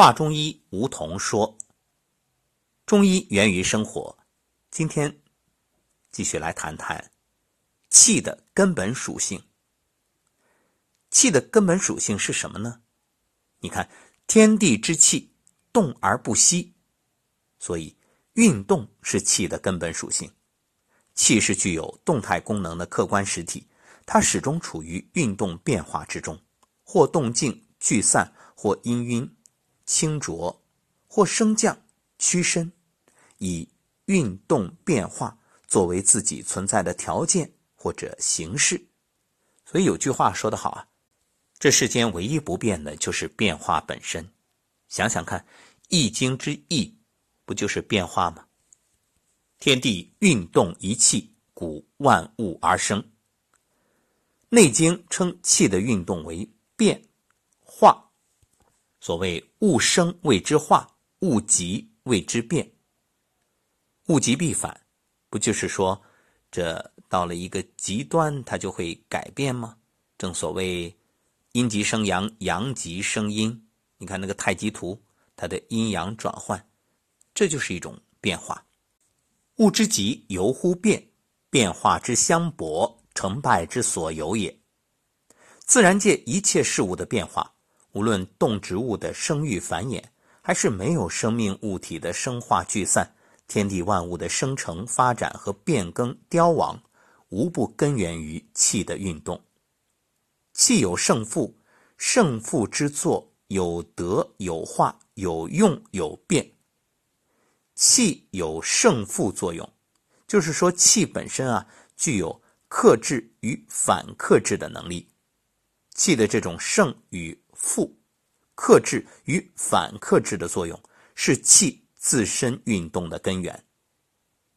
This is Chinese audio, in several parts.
华中医吴桐说：“中医源于生活。今天继续来谈谈气的根本属性。气的根本属性是什么呢？你看，天地之气动而不息，所以运动是气的根本属性。气是具有动态功能的客观实体，它始终处于运动变化之中，或动静聚散，或氤氲。”清浊或升降、屈伸，以运动变化作为自己存在的条件或者形式。所以有句话说得好啊，这世间唯一不变的就是变化本身。想想看，《易经》之易，不就是变化吗？天地运动一气，古万物而生。《内经》称气的运动为变化。所谓物生谓之化，物极谓之变。物极必反，不就是说，这到了一个极端，它就会改变吗？正所谓阴极生阳，阳极生阴。你看那个太极图，它的阴阳转换，这就是一种变化。物之极由乎变，变化之相搏，成败之所由也。自然界一切事物的变化。无论动植物的生育繁衍，还是没有生命物体的生化聚散，天地万物的生成发展和变更凋亡，无不根源于气的运动。气有胜负，胜负之作有得有化，有用有变。气有胜负作用，就是说气本身啊具有克制与反克制的能力。气的这种胜与负、克制与反克制的作用，是气自身运动的根源。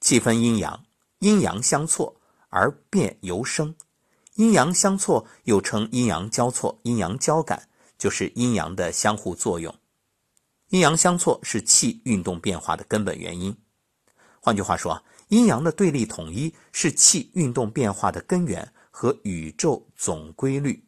气分阴阳，阴阳相错而变由生，阴阳相错又称阴阳交错、阴阳交感，就是阴阳的相互作用。阴阳相错是气运动变化的根本原因。换句话说，阴阳的对立统一是气运动变化的根源和宇宙总规律。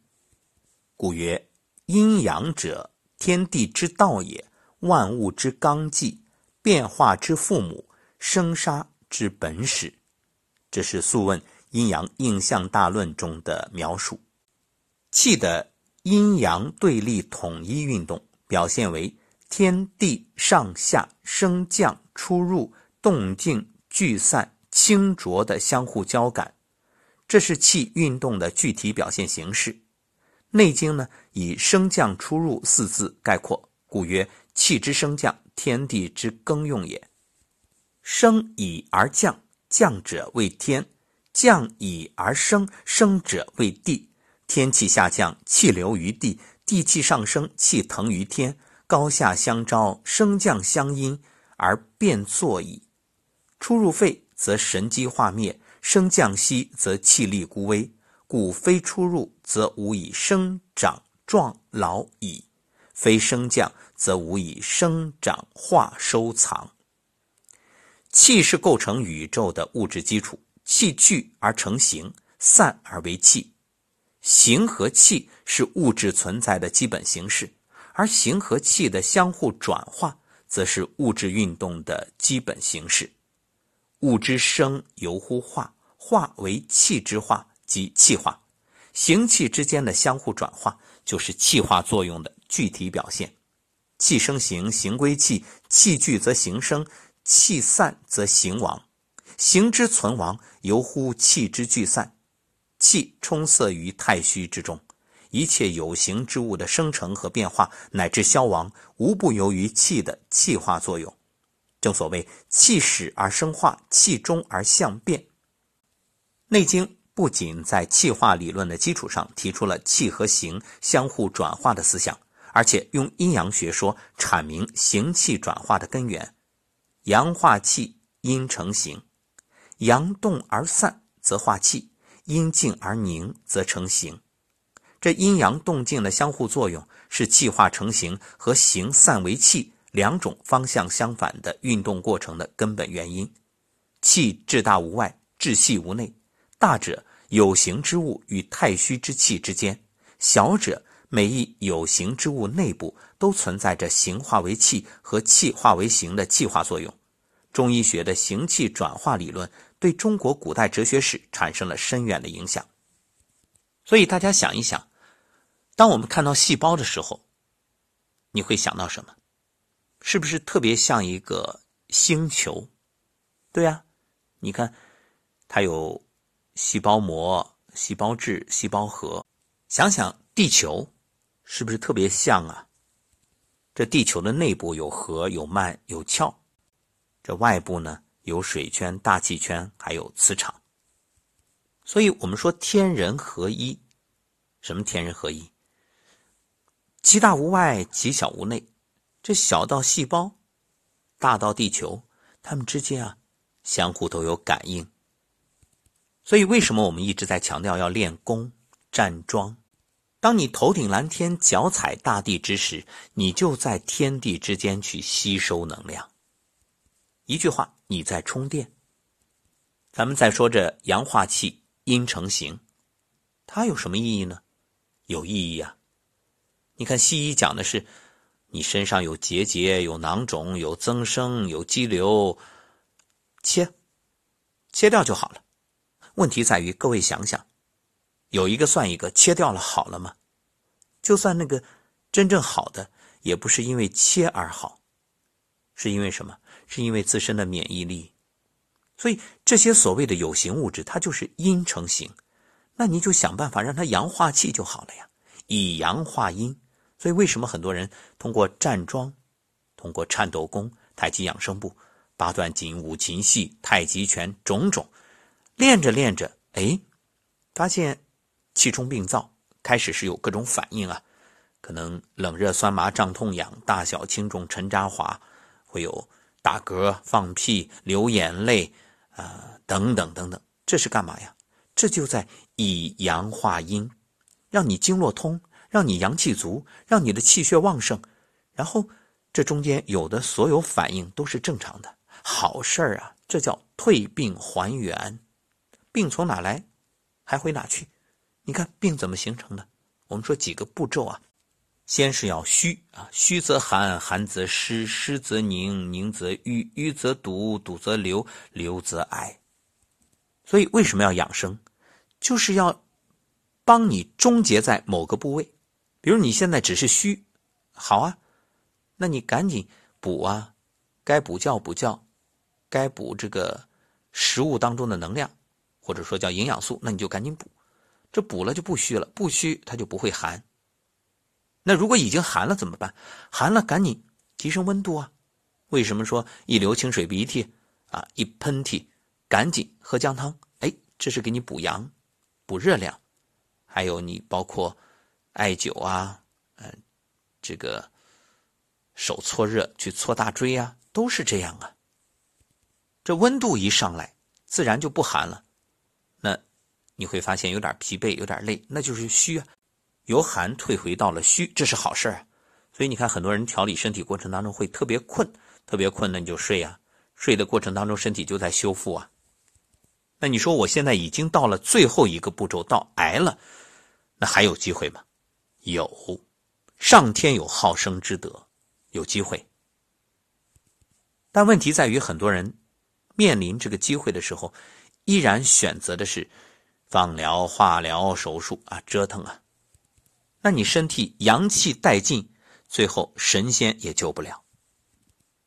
故曰。阴阳者，天地之道也，万物之纲纪，变化之父母，生杀之本始。这是《素问·阴阳应象大论》中的描述。气的阴阳对立统一运动，表现为天地上下升降出入、动静聚散、清浊的相互交感，这是气运动的具体表现形式。《内经》呢，以升降出入四字概括，故曰：气之升降，天地之更用也。升以而降，降者为天；降以而升，升者为地。天气下降，气流于地；地气上升，气腾于天。高下相招，升降相因，而变作矣。出入肺，则神机化灭；升降息，则气力孤微。故非出入，则无以生长壮老矣；非升降，则无以生长化收藏。气是构成宇宙的物质基础，气聚而成形，散而为气。形和气是物质存在的基本形式，而形和气的相互转化，则是物质运动的基本形式。物之生由乎化，化为气之化。即气化，形气之间的相互转化，就是气化作用的具体表现。气生形，形归气；气聚则形生，气散则形亡。形之存亡，由乎气之聚散。气充塞于太虚之中，一切有形之物的生成和变化，乃至消亡，无不由于气的气化作用。正所谓气始而生化，气终而相变。《内经》。不仅在气化理论的基础上提出了气和形相互转化的思想，而且用阴阳学说阐明形气转化的根源。阳化气，阴成形；阳动而散则化气，阴静而凝则成形。这阴阳动静的相互作用，是气化成形和形散为气两种方向相反的运动过程的根本原因。气至大无外，至细无内。大者有形之物与太虚之气之间，小者每一有形之物内部都存在着形化为气和气化为形的气化作用。中医学的形气转化理论对中国古代哲学史产生了深远的影响。所以大家想一想，当我们看到细胞的时候，你会想到什么？是不是特别像一个星球？对呀，你看，它有细胞膜、细胞质、细胞核。想想地球。是不是特别像啊？这地球的内部有核、有幔、有壳，这外部呢有水圈、大气圈，还有磁场。所以我们说天人合一。什么天人合一？其大无外，其小无内。这小到细胞，大到地球，它们之间啊相互都有感应。所以为什么我们一直在强调要练功、站桩？当你头顶蓝天、脚踩大地之时，你就在天地之间去吸收能量。一句话，你在充电。咱们再说这阳化气、阴成形，它有什么意义呢？有意义啊！你看西医讲的是，你身上有结节、有囊肿、有增生、有肌瘤，切，切掉就好了。问题在于，各位想想。有一个算一个，切掉了好了吗？就算那个真正好的，也不是因为切而好，是因为什么？是因为自身的免疫力。所以这些所谓的有形物质，它就是阴成形，那你就想办法让它阳化气就好了呀，以阳化阴。所以为什么很多人通过站桩、通过颤抖功、太极养生步、八段锦、五禽戏、太极拳种种，练着练着，哎，发现。气冲病灶，开始是有各种反应啊，可能冷热酸麻胀痛痒，大小轻重沉渣滑，会有打嗝、放屁、流眼泪啊等等等等。这是干嘛呀？这就在以阳化阴，让你经络通，让你阳气足，让你的气血旺盛。然后这中间有的所有反应都是正常的，好事儿啊！这叫退病还原，病从哪来，还回哪去？你看病怎么形成的？我们说几个步骤啊，先是要虚啊，虚则寒，寒则湿，湿则凝，凝则瘀，瘀则堵，堵则流，流则癌。所以为什么要养生？就是要帮你终结在某个部位。比如你现在只是虚，好啊，那你赶紧补啊，该补觉补觉，该补这个食物当中的能量，或者说叫营养素，那你就赶紧补。这补了就不虚了，不虚它就不会寒。那如果已经寒了怎么办？寒了赶紧提升温度啊！为什么说一流清水鼻涕啊，一喷嚏赶紧喝姜汤？哎，这是给你补阳、补热量。还有你包括艾灸啊，嗯，这个手搓热去搓大椎啊，都是这样啊。这温度一上来，自然就不寒了。你会发现有点疲惫，有点累，那就是虚啊。由寒退回到了虚，这是好事啊。所以你看，很多人调理身体过程当中会特别困，特别困，那你就睡啊。睡的过程当中，身体就在修复啊。那你说我现在已经到了最后一个步骤，到癌了，那还有机会吗？有，上天有好生之德，有机会。但问题在于，很多人面临这个机会的时候，依然选择的是。放疗、化疗、手术啊，折腾啊，那你身体阳气殆尽，最后神仙也救不了。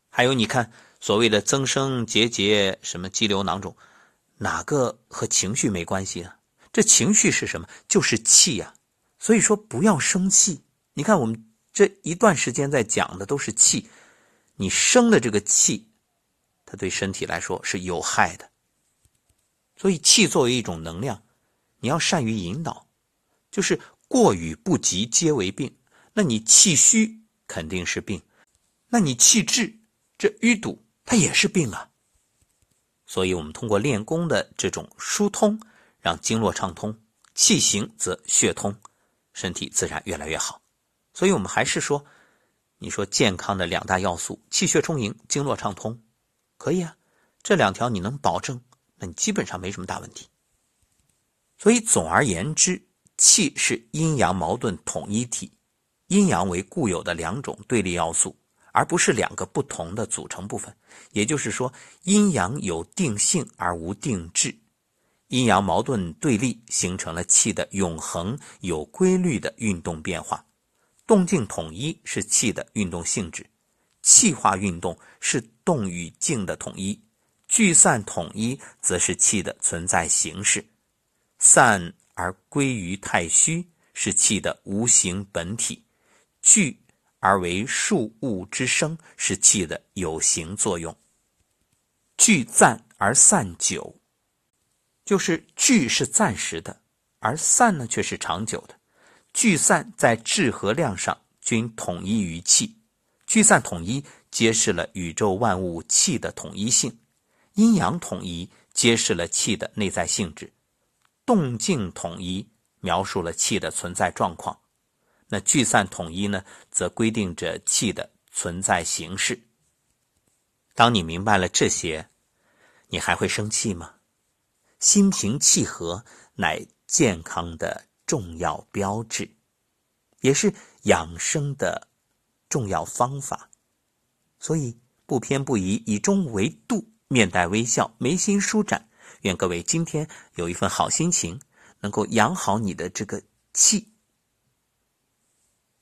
还有，你看所谓的增生、结节、什么肌瘤、囊肿，哪个和情绪没关系啊？这情绪是什么？就是气呀。所以说，不要生气。你看，我们这一段时间在讲的都是气，你生的这个气，它对身体来说是有害的。所以，气作为一种能量。你要善于引导，就是过与不及皆为病。那你气虚肯定是病，那你气滞，这淤堵它也是病啊。所以，我们通过练功的这种疏通，让经络畅通，气行则血通，身体自然越来越好。所以我们还是说，你说健康的两大要素：气血充盈，经络畅通，可以啊。这两条你能保证，那你基本上没什么大问题。所以，总而言之，气是阴阳矛盾统一体，阴阳为固有的两种对立要素，而不是两个不同的组成部分。也就是说，阴阳有定性而无定质，阴阳矛盾对立形成了气的永恒、有规律的运动变化。动静统一是气的运动性质，气化运动是动与静的统一，聚散统一则是气的存在形式。散而归于太虚是气的无形本体。聚而为数物之生，是气的有形作用。聚暂而散久，就是聚是暂时的，而散呢却是长久的。聚散在质和量上均统一于气，聚散统一揭示了宇宙万物气的统一性，阴阳统一揭示了气的内在性质，动静统一描述了气的存在状况。那聚散统一呢，则规定着气的存在形式。当你明白了这些，你还会生气吗？心平气和乃健康的重要标志，也是养生的重要方法。所以不偏不倚，以中为度，面带微笑，眉心舒展。愿各位今天有一份好心情，能够养好你的这个气。